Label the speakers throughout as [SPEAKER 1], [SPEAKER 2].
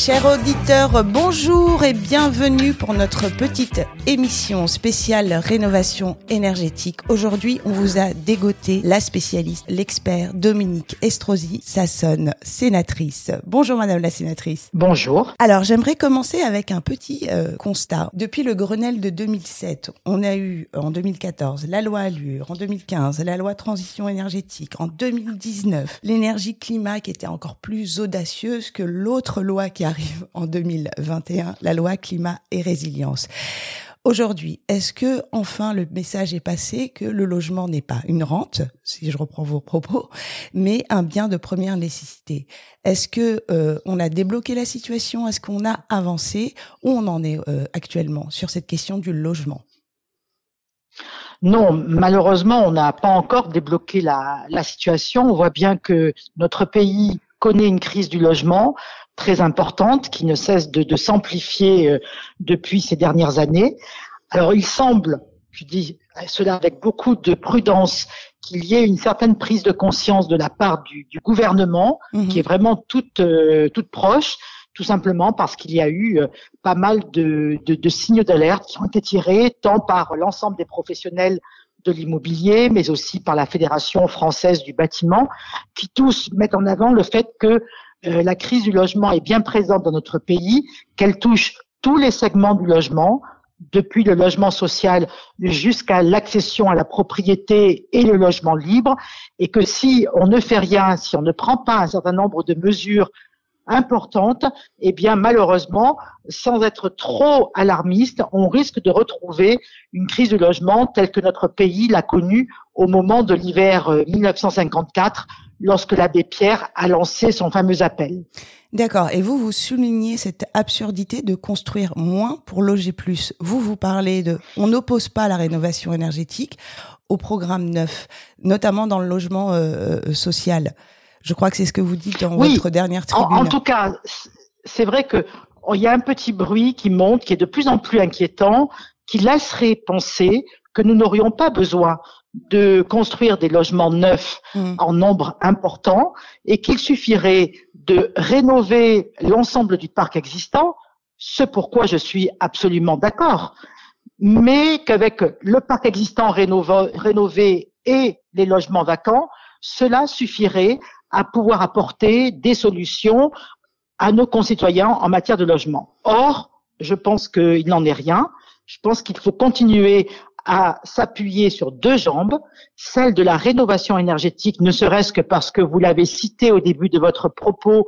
[SPEAKER 1] Chers auditeurs, bonjour et bienvenue pour notre petite émission spéciale rénovation énergétique. Aujourd'hui, on vous a dégoté la spécialiste, l'expert Dominique Estrosi, Sassonne, sénatrice. Bonjour Madame la sénatrice.
[SPEAKER 2] Bonjour.
[SPEAKER 1] Alors, j'aimerais commencer avec un petit euh, constat. Depuis le Grenelle de 2007, on a eu en 2014 la loi Allure, en 2015 la loi transition énergétique, en 2019 l'énergie climat qui était encore plus audacieuse que l'autre loi qui arrive en 2021, la loi climat et résilience. Aujourd'hui, est-ce que enfin le message est passé que le logement n'est pas une rente, si je reprends vos propos, mais un bien de première nécessité? Est-ce que euh, on a débloqué la situation? Est-ce qu'on a avancé? Où on en est euh, actuellement sur cette question du logement?
[SPEAKER 2] Non, malheureusement, on n'a pas encore débloqué la, la, situation. On voit bien que notre pays connaît une crise du logement très importante qui ne cesse de, de s'amplifier euh, depuis ces dernières années. Alors il semble, je dis cela avec beaucoup de prudence, qu'il y ait une certaine prise de conscience de la part du, du gouvernement, mmh qui est vraiment toute, euh, toute proche, tout simplement parce qu'il y a eu euh, pas mal de, de, de signaux d'alerte qui ont été tirés tant par l'ensemble des professionnels de l'immobilier, mais aussi par la Fédération française du bâtiment, qui tous mettent en avant le fait que euh, la crise du logement est bien présente dans notre pays, qu'elle touche tous les segments du logement, depuis le logement social jusqu'à l'accession à la propriété et le logement libre, et que si on ne fait rien, si on ne prend pas un certain nombre de mesures importantes, eh bien malheureusement, sans être trop alarmiste, on risque de retrouver une crise du logement telle que notre pays l'a connue au moment de l'hiver 1954 euh, lorsque l'abbé Pierre a lancé son fameux appel.
[SPEAKER 1] D'accord. Et vous, vous soulignez cette absurdité de construire moins pour loger plus. Vous, vous parlez de, on n'oppose pas la rénovation énergétique au programme neuf, notamment dans le logement euh, euh, social. Je crois que c'est ce que vous dites dans votre dernière tribune.
[SPEAKER 2] En, en tout cas, c'est vrai que oh, il y a un petit bruit qui monte, qui est de plus en plus inquiétant, qui laisserait penser que nous n'aurions pas besoin de construire des logements neufs mmh. en nombre important et qu'il suffirait de rénover l'ensemble du parc existant, ce pourquoi je suis absolument d'accord, mais qu'avec le parc existant rénové, rénové et les logements vacants, cela suffirait à pouvoir apporter des solutions à nos concitoyens en matière de logement. Or, je pense qu'il n'en est rien. Je pense qu'il faut continuer à s'appuyer sur deux jambes, celle de la rénovation énergétique, ne serait-ce que parce que vous l'avez cité au début de votre propos,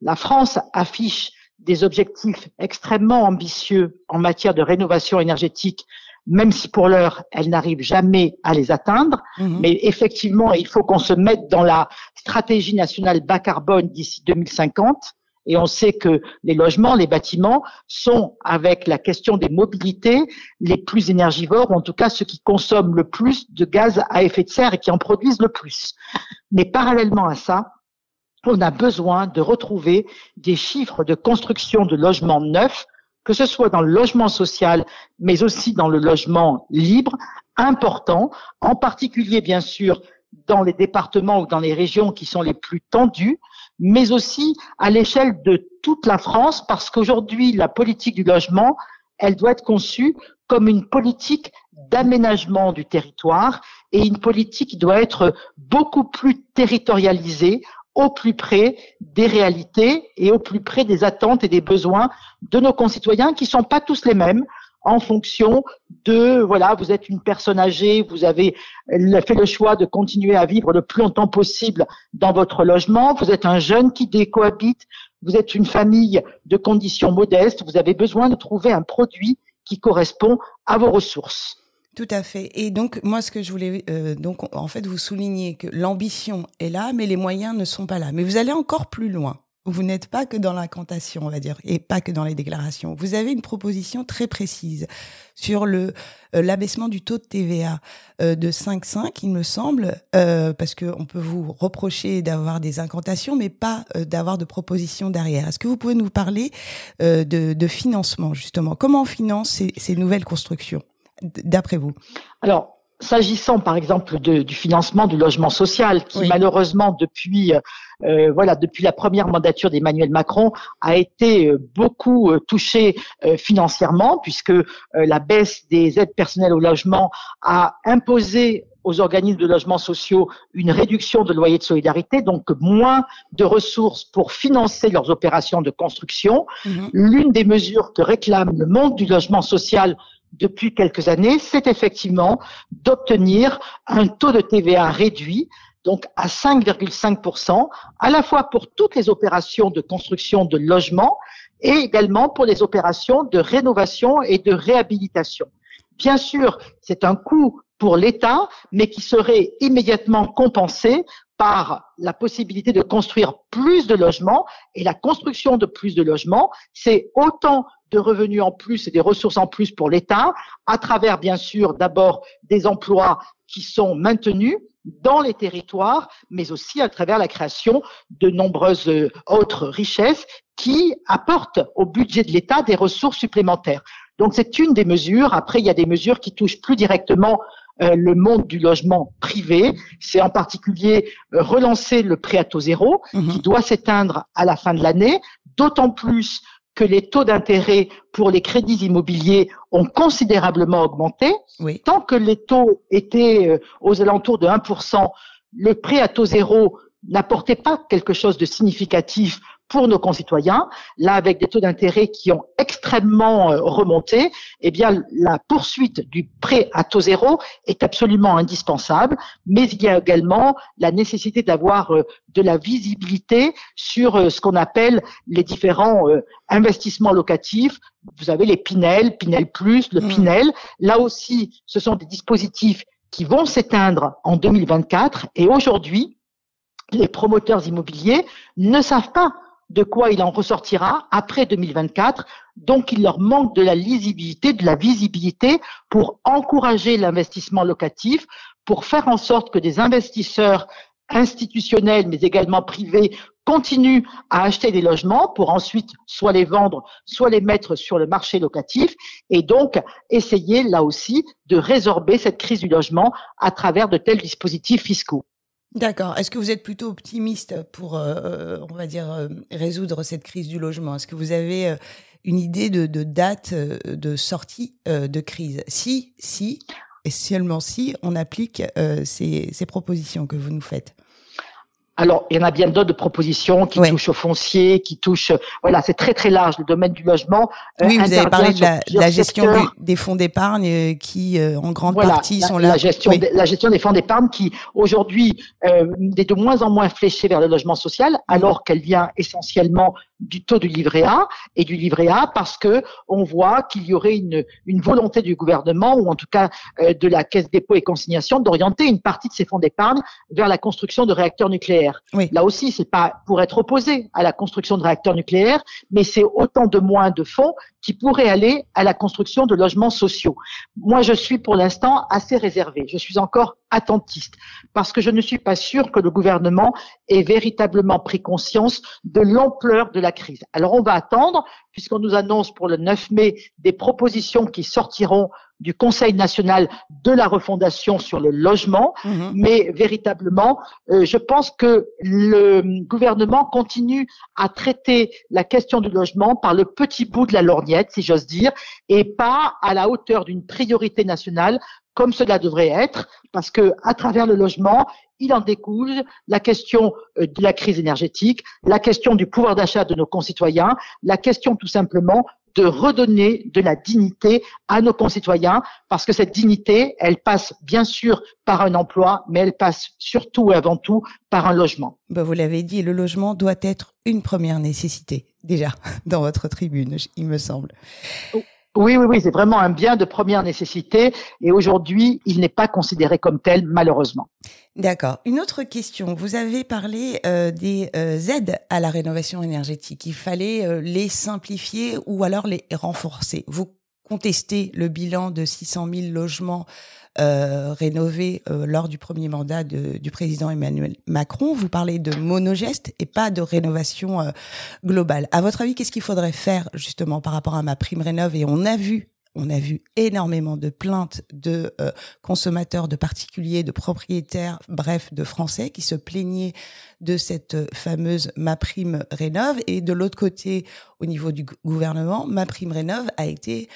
[SPEAKER 2] la France affiche des objectifs extrêmement ambitieux en matière de rénovation énergétique, même si pour l'heure, elle n'arrive jamais à les atteindre. Mmh Mais effectivement, il faut qu'on se mette dans la stratégie nationale bas carbone d'ici 2050 et on sait que les logements, les bâtiments sont, avec la question des mobilités, les plus énergivores, ou en tout cas ceux qui consomment le plus de gaz à effet de serre et qui en produisent le plus. Mais parallèlement à ça, on a besoin de retrouver des chiffres de construction de logements neufs, que ce soit dans le logement social, mais aussi dans le logement libre, important, en particulier bien sûr dans les départements ou dans les régions qui sont les plus tendues, mais aussi à l'échelle de toute la France, parce qu'aujourd'hui, la politique du logement, elle doit être conçue comme une politique d'aménagement du territoire et une politique qui doit être beaucoup plus territorialisée au plus près des réalités et au plus près des attentes et des besoins de nos concitoyens qui sont pas tous les mêmes en fonction de, voilà, vous êtes une personne âgée, vous avez fait le choix de continuer à vivre le plus longtemps possible dans votre logement, vous êtes un jeune qui décohabite, vous êtes une famille de conditions modestes, vous avez besoin de trouver un produit qui correspond à vos ressources.
[SPEAKER 1] Tout à fait. Et donc moi, ce que je voulais, euh, donc en fait, vous soulignez que l'ambition est là, mais les moyens ne sont pas là. Mais vous allez encore plus loin. Vous n'êtes pas que dans l'incantation, on va dire, et pas que dans les déclarations. Vous avez une proposition très précise sur le euh, l'abaissement du taux de TVA euh, de 5,5, il me semble, euh, parce que on peut vous reprocher d'avoir des incantations, mais pas euh, d'avoir de propositions derrière. Est-ce que vous pouvez nous parler de, de, financement justement? Comment on finance ces, ces nouvelles constructions, d'après vous?
[SPEAKER 2] Alors, S'agissant par exemple de, du financement du logement social, qui malheureusement depuis euh, voilà depuis la première mandature d'Emmanuel Macron a été euh, beaucoup euh, touché financièrement, puisque la baisse des aides personnelles au logement a imposé aux organismes de logements sociaux une réduction de loyer de solidarité, donc moins de ressources pour financer leurs opérations de construction. Mhm. L'une des mesures que réclame le monde du logement social depuis quelques années, c'est effectivement d'obtenir un taux de TVA réduit, donc à 5,5%, à la fois pour toutes les opérations de construction de logements et également pour les opérations de rénovation et de réhabilitation. Bien sûr, c'est un coût pour l'État, mais qui serait immédiatement compensé par la possibilité de construire plus de logements. Et la construction de plus de logements, c'est autant de revenus en plus et des ressources en plus pour l'État, à travers bien sûr d'abord des emplois qui sont maintenus dans les territoires, mais aussi à travers la création de nombreuses autres richesses qui apportent au budget de l'État des ressources supplémentaires. Donc c'est une des mesures. Après, il y a des mesures qui touchent plus directement euh, le monde du logement privé. C'est en particulier euh, relancer le prêt à taux zéro, mhm. qui doit s'éteindre à la fin de l'année, d'autant plus que les taux d'intérêt pour les crédits immobiliers ont considérablement augmenté. Tant que les taux étaient euh, aux alentours de 1%, le prêt à taux zéro n'apportait pas quelque chose de significatif pour nos concitoyens. Là, avec des taux d'intérêt qui ont extrêmement euh, remonté, eh bien, la poursuite du prêt à taux zéro est absolument indispensable. Mais il y a également la nécessité d'avoir euh, de la visibilité sur euh, ce qu'on appelle les différents investissements locatifs. Vous avez les Pinel, Pinel Plus, le mmh. Pinel. Là aussi, ce sont des dispositifs qui vont s'éteindre en 2024. Et aujourd'hui, les promoteurs immobiliers ne savent pas de quoi il en ressortira après 2024. Donc, il leur manque de la lisibilité, de la visibilité pour encourager l'investissement locatif, pour faire en sorte que des investisseurs institutionnels, mais également privés, continuent à acheter des logements pour ensuite soit les vendre, soit les mettre sur le marché locatif, et donc essayer là aussi de résorber cette crise du logement à travers de tels dispositifs fiscaux.
[SPEAKER 1] D'accord. Est-ce que vous êtes plutôt optimiste pour, euh, euh, on va dire, euh, résoudre cette crise du logement? Est-ce que vous avez une idée de, date de sortie de crise? Si, si, et seulement si, on applique ces propositions que vous nous faites.
[SPEAKER 2] Alors, il y en a bien d'autres propositions qui touchent au foncier, qui touchent, voilà, c'est très très large le domaine du logement.
[SPEAKER 1] Euh, oui, vous avez parlé de la, gestion des fonds d'épargne euh, qui, euh, en grande partie, sont là.
[SPEAKER 2] La gestion, la gestion des fonds d'épargne qui, aujourd'hui, euh, est de moins en moins fléchée vers le logement social, alors qu'elle vient essentiellement du taux du livret A et du livret A parce que on voit qu'il y aurait une, une volonté du gouvernement ou en tout cas de la Caisse dépôt et consignation d'orienter une partie de ces fonds d'épargne vers la construction de réacteurs nucléaires. Là aussi, c'est pas pour être opposé à la construction de réacteurs nucléaires, mais c'est autant de moins de fonds qui pourraient aller à la construction de logements sociaux. Moi, je suis pour l'instant assez réservé. Je suis encore attentiste parce que je ne suis pas sûr que le gouvernement ait véritablement pris conscience de l'ampleur de la crise. Alors, on va attendre puisqu'on nous annonce pour le 9 mai des propositions qui sortiront du Conseil national de la refondation sur le logement, mhm. mais véritablement, euh, je pense que le gouvernement continue à traiter la question du logement par le petit bout de la lorgnette, si j'ose dire, et pas à la hauteur d'une priorité nationale comme cela devrait être, parce que à travers le logement, il en découle la question euh, de la crise énergétique, la question du pouvoir d'achat de nos concitoyens, la question tout simplement de redonner de la dignité à nos concitoyens, parce que cette dignité, elle passe bien sûr par un emploi, mais elle passe surtout et avant tout par un logement.
[SPEAKER 1] Ben vous l'avez dit, le logement doit être une première nécessité, déjà, dans votre tribune, il me semble.
[SPEAKER 2] Oui, oui, oui, c'est vraiment un bien de première nécessité et aujourd'hui, il n'est pas considéré comme tel, malheureusement.
[SPEAKER 1] D'accord. Une autre question. Vous avez parlé euh, des euh, aides à la rénovation énergétique. Il fallait euh, les simplifier ou alors les renforcer. Vous contestez le bilan de 600 000 logements euh, rénové euh, lors du premier mandat de, du président Emmanuel Macron. Vous parlez de monogeste et pas de rénovation euh, globale. À votre avis, qu'est-ce qu'il faudrait faire justement par rapport à ma prime rénov? Et on a vu on a vu énormément de plaintes de euh, consommateurs, de particuliers, de propriétaires, bref, de Français qui se plaignaient de cette fameuse ma prime rénove. Et de l'autre côté, au niveau du gouvernement, ma prime rénove a été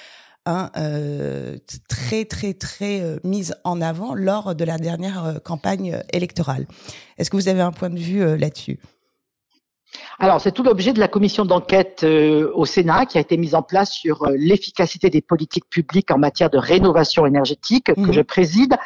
[SPEAKER 1] euh, très très très euh, mise en avant lors de la dernière campagne électorale. Est-ce que vous avez un point de vue là-dessus?
[SPEAKER 2] Alors, c'est tout l'objet de la commission d'enquête au Sénat qui a été mise en place sur l'efficacité des politiques publiques en matière de rénovation énergétique que mmh. je préside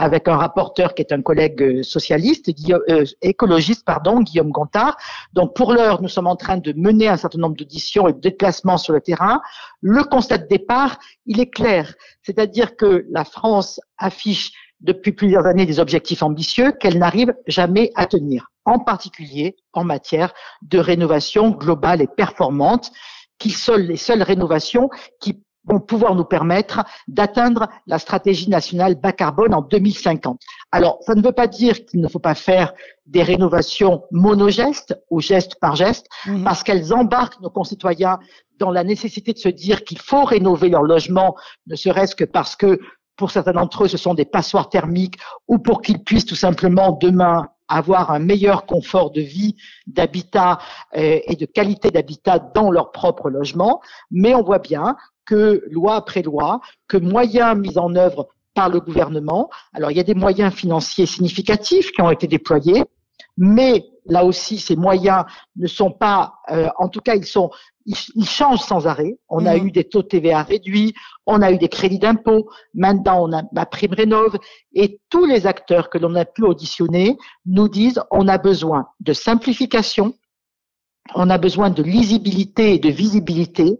[SPEAKER 2] avec un rapporteur qui est un collègue euh, socialiste, euh, écologiste, pardon, Guillaume Gontard. Donc pour l'heure, nous sommes en train de mener un certain nombre d'auditions et de déplacements sur le terrain. Le constat de départ, il est clair, c'est-à-dire que la France affiche depuis plusieurs années des objectifs ambitieux qu'elle n'arrive jamais à tenir, en particulier en matière de rénovation globale et performante, qui sont les seules rénovations qui vont pouvoir nous permettre d'atteindre la stratégie nationale bas carbone en 2050. Alors, ça ne veut pas dire qu'il ne faut pas faire des rénovations monogestes ou geste par geste, mhm. parce qu'elles embarquent nos concitoyens dans la nécessité de se dire qu'il faut rénover leur logement, ne serait-ce que parce que pour certains d'entre eux, ce sont des passoires thermiques ou pour qu'ils puissent tout simplement demain avoir un meilleur confort de vie, d'habitat euh, et de qualité d'habitat dans leur propre logement. Mais on voit bien que loi après loi, que moyens mis en œuvre par le gouvernement. Alors il y a des moyens financiers significatifs qui ont été déployés, mais là aussi ces moyens ne sont pas, euh, en tout cas ils sont, ils, changent sans arrêt. On a mmh. eu des taux de TVA réduits, on a eu des crédits d'impôt, maintenant on a ma prime rénove et tous les acteurs que l'on a pu auditionner nous disent on a besoin de simplification, on a besoin de lisibilité et de visibilité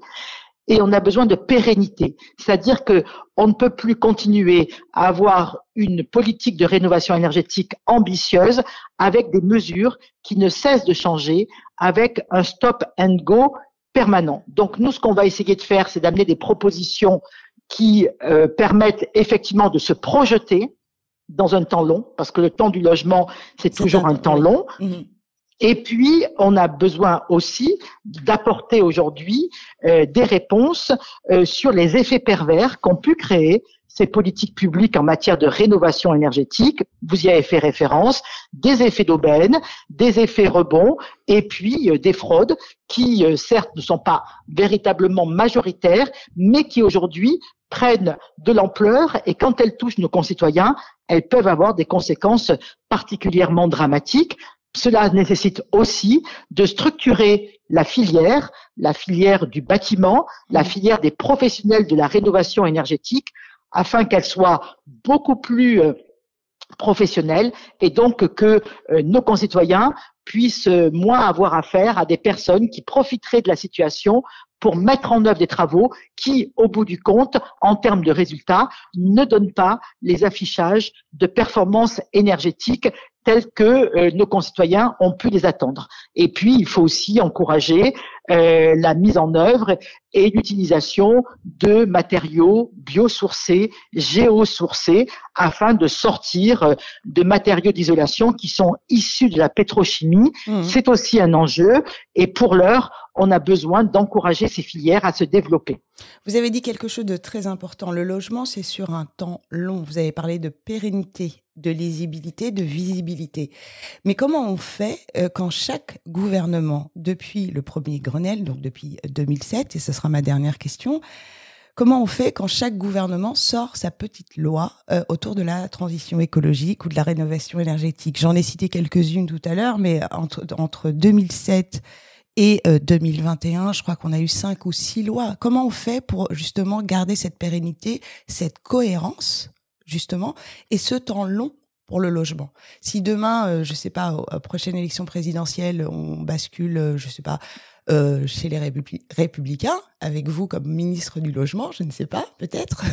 [SPEAKER 2] et on a besoin de pérennité. C'est-à-dire que on ne peut plus continuer à avoir une politique de rénovation énergétique ambitieuse avec des mesures qui ne cessent de changer, avec un stop and go permanent. Donc nous, ce qu'on va essayer de faire, c'est d'amener des propositions qui euh, permettent effectivement de se projeter dans un temps long, parce que le temps du logement, c'est toujours un, temps long. Mhm. Et puis, on a besoin aussi d'apporter aujourd'hui euh, des réponses euh, sur les effets pervers qu'ont pu créer ces politiques publiques en matière de rénovation énergétique. Vous y avez fait référence, des effets d'aubaine, des effets rebonds, et puis euh, des fraudes qui, certes, ne sont pas véritablement majoritaires, mais qui aujourd'hui prennent de l'ampleur et quand elles touchent nos concitoyens, elles peuvent avoir des conséquences particulièrement dramatiques. Cela nécessite aussi de structurer la filière, la filière du bâtiment, la filière des professionnels de la rénovation énergétique, afin qu'elle soit beaucoup plus euh, professionnelle et donc que euh, nos concitoyens puissent euh, moins avoir affaire à des personnes qui profiteraient de la situation pour mettre en œuvre des travaux qui, au bout du compte, en termes de résultats, ne donnent pas les affichages de performance énergétique tels que euh, nos concitoyens ont pu les attendre. Et puis, il faut aussi encourager euh, la mise en œuvre et l'utilisation de matériaux biosourcés, géosourcés, afin de sortir euh, de matériaux d'isolation qui sont issus de la pétrochimie. Mmh. C'est aussi un enjeu. Et pour l'heure, on a besoin d'encourager ces filières à se développer.
[SPEAKER 1] Vous avez dit quelque chose de très important. Le logement, c'est sur un temps long. Vous avez parlé de pérennité de lisibilité, de visibilité. Mais comment on fait euh, quand chaque gouvernement, depuis le premier Grenelle, donc depuis 2007, et ce sera ma dernière question, comment on fait quand chaque gouvernement sort sa petite loi euh, autour de la transition écologique ou de la rénovation énergétique? J'en ai cité quelques-unes tout à l'heure, mais entre, entre 2007 et 2021, euh, je crois qu'on a eu cinq ou six lois. Comment on fait pour justement garder cette pérennité, cette cohérence justement, et ce temps long pour le logement. Si demain, je euh, je sais pas, prochaine élection présidentielle, on bascule, je euh, je sais pas, euh, chez les républicains, avec vous comme ministre du logement, je ne sais pas, peut-être.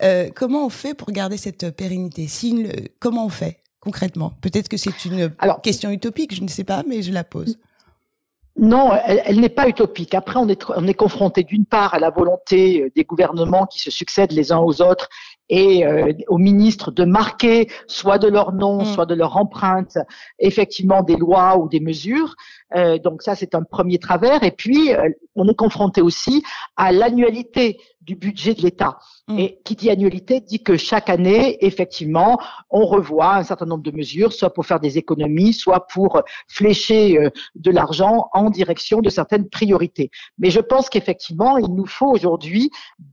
[SPEAKER 1] comment on fait pour garder cette pérennité? Si Comment on fait concrètement? Peut-être que c'est une question utopique, je ne sais pas, mais je la pose.
[SPEAKER 2] Non, elle, n'est pas utopique. Après, on est, on est confronté d'une part à la volonté des gouvernements qui se succèdent les uns aux autres et euh, aux ministres de marquer soit de leur nom, mm. soit de leur empreinte, effectivement des lois ou des mesures. Euh, donc ça, c'est un premier travers. Et puis, euh, on est confronté aussi à l'annualité du budget de l'État. Mm. Et qui dit annualité dit que chaque année, effectivement, on revoit un certain nombre de mesures, soit pour faire des économies, soit pour flécher euh, de l'argent en direction de certaines priorités. Mais je pense qu'effectivement, il nous faut aujourd'hui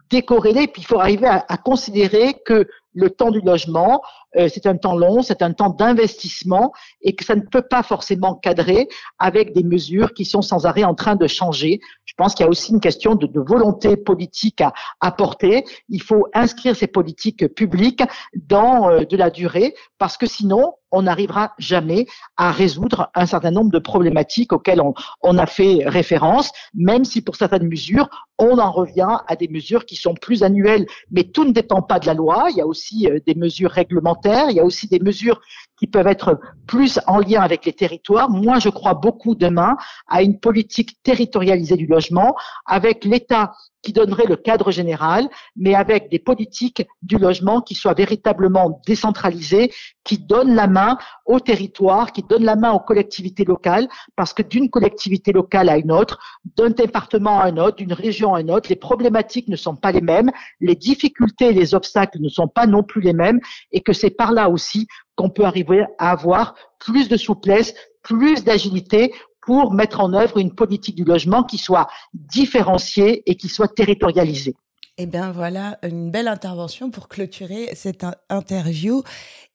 [SPEAKER 2] décorréler, puis il faut arriver à, à considérer que le temps du logement, euh, c'est un temps long, c'est un temps d'investissement et que ça ne peut pas forcément cadrer avec des mesures qui sont sans arrêt en train de changer. Je pense qu'il y a aussi une question de, volonté politique à apporter. Il faut inscrire ces politiques publiques dans euh, de la durée parce que sinon, on n'arrivera jamais à résoudre un certain nombre de problématiques auxquelles on, a fait référence, même si pour certaines mesures, on en revient à des mesures qui sont plus annuelles. Mais tout ne dépend pas de la loi. Il y a aussi euh, des mesures réglementaires. Il y a aussi des mesures qui peuvent être plus en lien avec les territoires. Moi, je crois beaucoup demain à une politique territorialisée du logement avec l'État qui donnerait le cadre général, mais avec des politiques du logement qui soient véritablement décentralisées, qui donnent la main aux territoires, qui donnent la main aux collectivités locales, parce que d'une collectivité locale à une autre, d'un département à un autre, d'une région à une autre, les problématiques ne sont pas les mêmes, les difficultés et les obstacles ne sont pas non plus les mêmes, et que c'est par là aussi qu'on peut arriver à avoir plus de souplesse, plus d'agilité pour mettre en œuvre une politique du logement qui soit différenciée et qui soit territorialisée.
[SPEAKER 1] Eh bien voilà une belle intervention pour clôturer cette interview.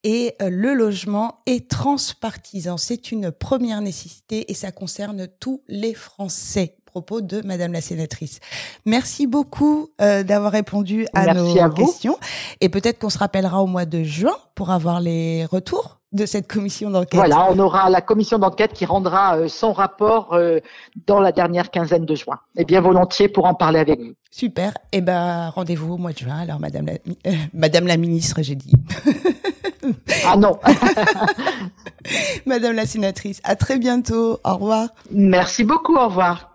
[SPEAKER 1] Et euh, le logement est transpartisan. C'est une première nécessité et ça concerne tous les Français. Propos de Madame la sénatrice. Merci beaucoup euh, d'avoir répondu à nos questions. Et peut-être qu'on se rappellera au mois de juin pour avoir les retours de cette commission d'enquête.
[SPEAKER 2] Voilà, on aura la commission d'enquête qui rendra euh, son rapport euh, dans la dernière quinzaine de juin. Et bien volontiers pour en parler avec vous.
[SPEAKER 1] Super. Eh ben rendez-vous au mois de juin. Alors Madame la, euh, Madame la ministre, j'ai dit.
[SPEAKER 2] ah non.
[SPEAKER 1] Madame la sénatrice, à très bientôt. Au revoir.
[SPEAKER 2] Merci beaucoup. Au revoir.